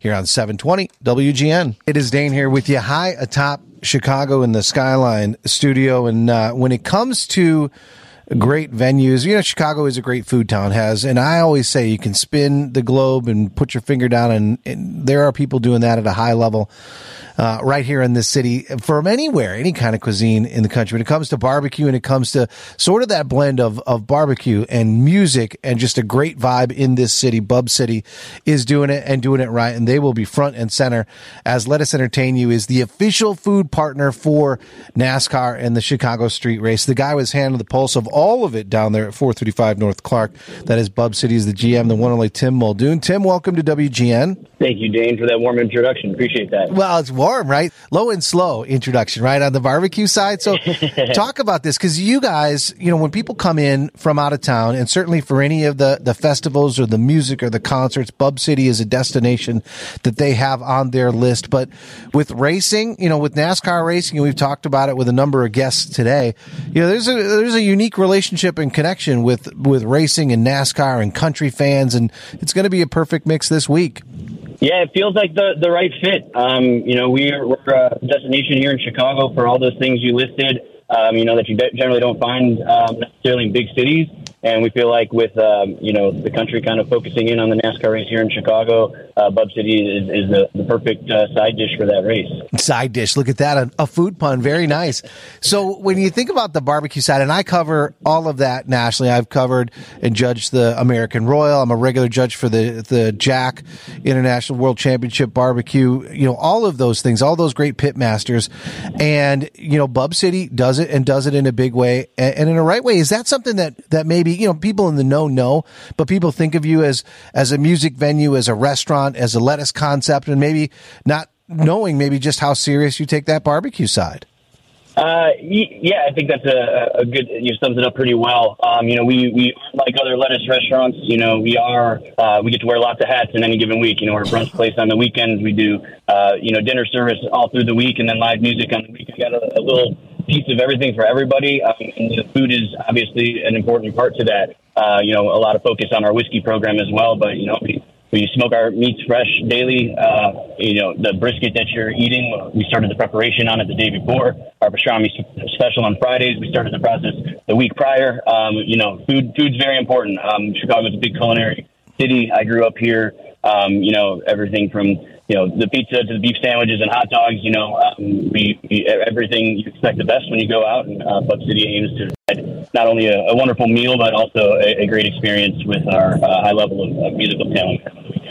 here on 720 WGN. It is Dane here with you high atop Chicago in the Skyline studio. And uh, when it comes to great venues. You know, Chicago is a great food town, has, and I always say you can spin the globe and put your finger down, and, and there are people doing that at a high level uh, right here in this city from anywhere, any kind of cuisine in the country. When it comes to barbecue and it comes to sort of that blend of, of barbecue and music and just a great vibe in this city, Bub City is doing it and doing it right. And they will be front and center as Lettuce Entertain You is the official food partner for NASCAR and the Chicago Street Race. The guy was handling the pulse of all of it down there at 435 North Clark. That is Bub City is the GM, the one and only Tim Muldoon. Tim, welcome to WGN. Thank you, Dane, for that warm introduction. Appreciate that. Well, it's warm, right? Low and slow introduction, right? On the barbecue side. So talk about this because you guys, you know, when people come in from out of town and certainly for any of the, the festivals or the music or the concerts, Bub City is a destination that they have on their list. But with racing, you know, with NASCAR racing, and we've talked about it with a number of guests today, you know, there's a, there's a unique relationship and connection with, with racing and NASCAR and country fans. And it's going to be a perfect mix this week. Yeah, it feels like the the right fit. Um, you know, we're we're a destination here in Chicago for all those things you listed. Um, you know that you generally don't find um, necessarily in big cities. And we feel like with um, you know the country kind of focusing in on the NASCAR race here in Chicago, uh, Bub City is, is the, the perfect uh, side dish for that race. Side dish, look at that, a, a, food pun, very nice. So when you think about the barbecue side, and I cover all of that nationally, I've covered and judged the American Royal. I'm a regular judge for the the Jack International World Championship Barbecue. You know all of those things, all those great pit masters, and you know Bub City does it and does it in a big way and, and in a right way. Is that something that that maybe you know, people in the know know, but people think of you as, as a music venue, as a restaurant, as a lettuce concept, and maybe not knowing maybe just how serious you take that barbecue side. Uh, yeah, I think that's a, a good. You sums it up pretty well. Um, you know, we we like other lettuce restaurants. You know, we are. Uh, we get to wear lots of hats in any given week. You know, we're a brunch place on the weekends. We do. Uh, you know, dinner service all through the week, and then live music on the weekend. We got a, a little piece of everything for everybody. Um, and the food is obviously an important part to that. Uh, you know, a lot of focus on our whiskey program as well. But you know, we we smoke our meats fresh daily. Uh, you know, the brisket that you're eating, we started the preparation on it the day before. Our pastrami special on Fridays, we started the process the week prior. Um, you know, food food's very important. Um, Chicago's a big culinary city. I grew up here. Um, you know, everything from you know the pizza to the beef sandwiches and hot dogs. You know, um, we, we everything you expect the best when you go out. And uh, Bub City aims to provide not only a, a wonderful meal but also a, a, great experience with our uh, high level of musical talent.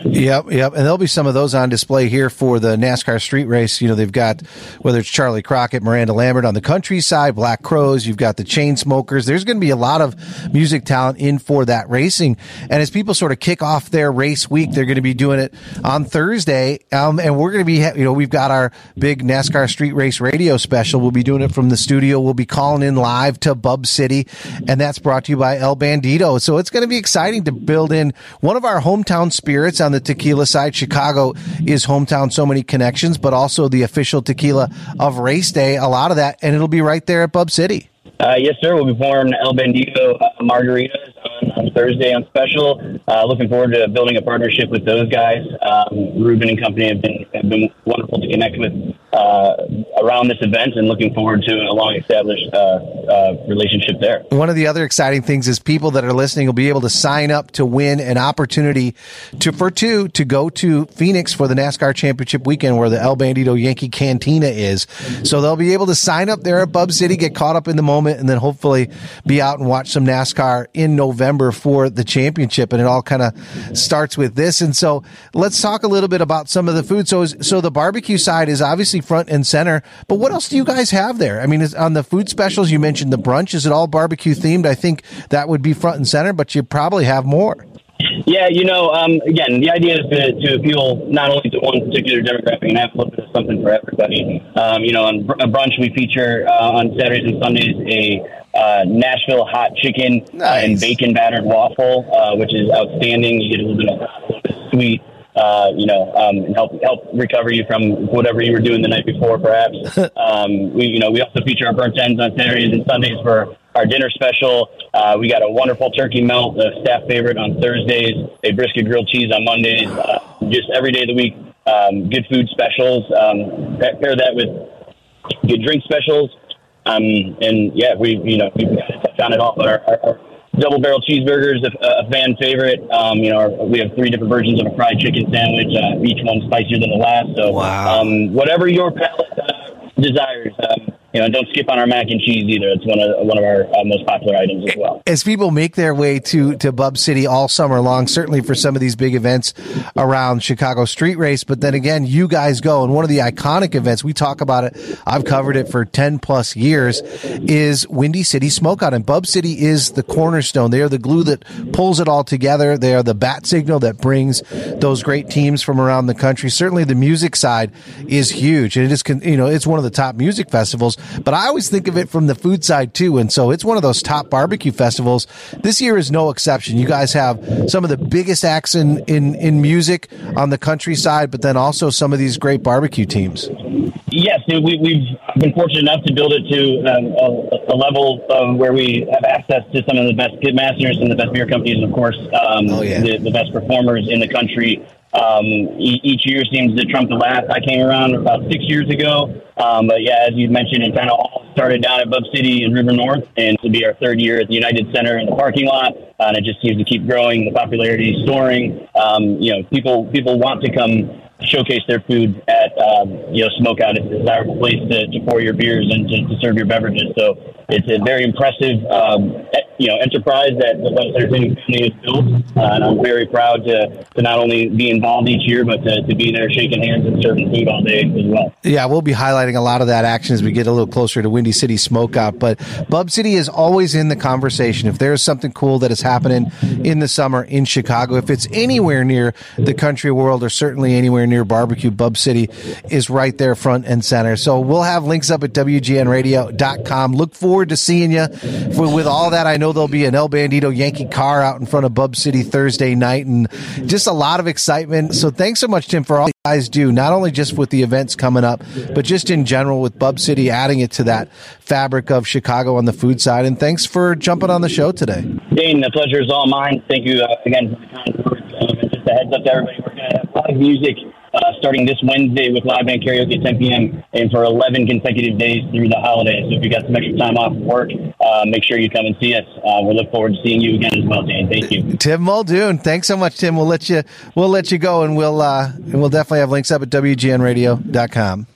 Yep, yep. And there'll be some of those on display here for the NASCAR street race. You know, they've got whether it's Charley Crockett, Miranda Lambert on the countryside, Black Crowes, you've got the Chainsmokers. There's going to be a lot of music talent in for that racing. And as people sort of kick off their race week, they're going to be doing it on Thursday. Um, and we're going to be, you know, we've got our big NASCAR street race radio special. We'll be doing it from the studio. We'll be calling in live to Bub City. And that's brought to you by El Bandido. So it's going to be exciting to build in one of our hometown spirits on the tequila side. Chicago is hometown, so many connections, but also the official tequila of race day. A lot of that, and it'll be right there at Bub City. Uh, yes, sir. We'll be pouring El Bandido uh, margaritas on, on, Thursday on special. Uh, looking forward to building a partnership with those guys. Um, Ruben and company have been have been wonderful to connect with uh, around this event, and looking forward to a long established uh, uh, relationship there. One of the other exciting things is people that are listening will be able to sign up to win an opportunity to for two to go to Phoenix for the NASCAR Championship weekend, where the El Bandido Yankee Cantina is. So they'll be able to sign up there at Bub City, get caught up in the moment, and then hopefully be out and watch some NASCAR in November for the championship. And it all kind of starts with this. And so let's talk a little bit about some of the food. So so the barbecue side is obviously front and center. But what else do you guys have there? I mean, on the food specials, you mentioned the brunch. Is it all barbecue themed? I think that would be front and center, but you probably have more. Yeah, you know, um, again, the idea is to, to appeal not only to one particular demographic and have a little bit of something for everybody. Um, you know, on br- brunch, we feature uh, on Saturdays and Sundays a uh, Nashville hot chicken nice. uh, and bacon battered waffle, uh, which is outstanding. You get a little bit of a little bit sweet uh, you know, um, and help help recover you from whatever you were doing the night before, perhaps. um, we, you know, we also feature our burnt ends on Saturdays and Sundays for our dinner special. Uh, we got a wonderful turkey melt, a staff favorite on Thursdays, a brisket grilled cheese on Mondays. Uh, just every day of the week, um, good food specials. Um, pair that with good drink specials. Um, and yeah, we you know we found it all. Our, our, our double barrel cheeseburgers, a, a fan favorite. Um, you know, our, we have three different versions of a fried chicken sandwich. Uh, each one spicier than the last. So wow. um, whatever your palate uh, desires. Um, you know, don't skip on our mac and cheese either. It's one of one of our uh, most popular items as well. As people make their way to to Bub City all summer long, certainly for some of these big events around Chicago Street Race, but then again, you guys go and one of the iconic events we talk about it. I've covered it for ten plus years. Is Windy City Smokeout, and Bub City is the cornerstone. They are the glue that pulls it all together. They are the bat signal that brings those great teams from around the country. Certainly, the music side is huge, and it is you know it's one of the top music festivals. But I always think of it from the food side too. And so it's one of those top barbecue festivals. This year is no exception. You guys have some of the biggest acts in, in, in music on the countryside, but then also some of these great barbecue teams. Yes, we, have been fortunate enough to build it to um, a, a, level of where we have access to some of the best pit masters and the best beer companies, and of course, um, oh, yeah. the, the, best performers in the country. Um, each year seems to trump the last. I came around about six years ago, um, but yeah, as you mentioned, it kind of all started down at Bub City in River North, and to be our third year at the United Center in the parking lot, and it just seems to keep growing. The popularity is soaring. Um, you know, people people want to come showcase their food at um, you know Smokeout. It's a desirable place to, to pour your beers and to, to, serve your beverages. So it's a very impressive um, you know enterprise that the West Entertainment family has built, Uh, and I'm very proud to, to not only be involved each year, but to, to be there shaking hands and serving food all day as well. Yeah, we'll be highlighting a lot of that action as we get a little closer to Windy City Smokeout. But Bub City is always in the conversation. If there's something cool that is happening in the summer in Chicago, if it's anywhere near the country world or certainly anywhere near barbecue, Bub City is right there front and center. So we'll have links up at WGNradio.com. Look forward to seeing you with all that. I know there'll be an El Bandido Yankee car out in front of Bub City Thursday night and just a lot of excitement. So thanks so much, Tim, for all you guys do, not only just with the events coming up, but just in general with Bub City, adding it to that fabric of Chicago on the food side. And thanks for jumping on the show today. Dane, the pleasure is all mine. Thank you uh, again for the kind words. Um, and just a heads up to everybody, we're going to have live music uh, starting this Wednesday with live band karaoke at 10 p.m. and for 11 consecutive days through the holidays. So if you got some extra time off work, uh, make sure you come and see us. Uh, we look forward to seeing you again as well, Dan. Thank you, Tim Muldoon. Thanks so much, Tim. We'll let you we'll let you go, and we'll uh, and we'll definitely have links up at wgnradio.com.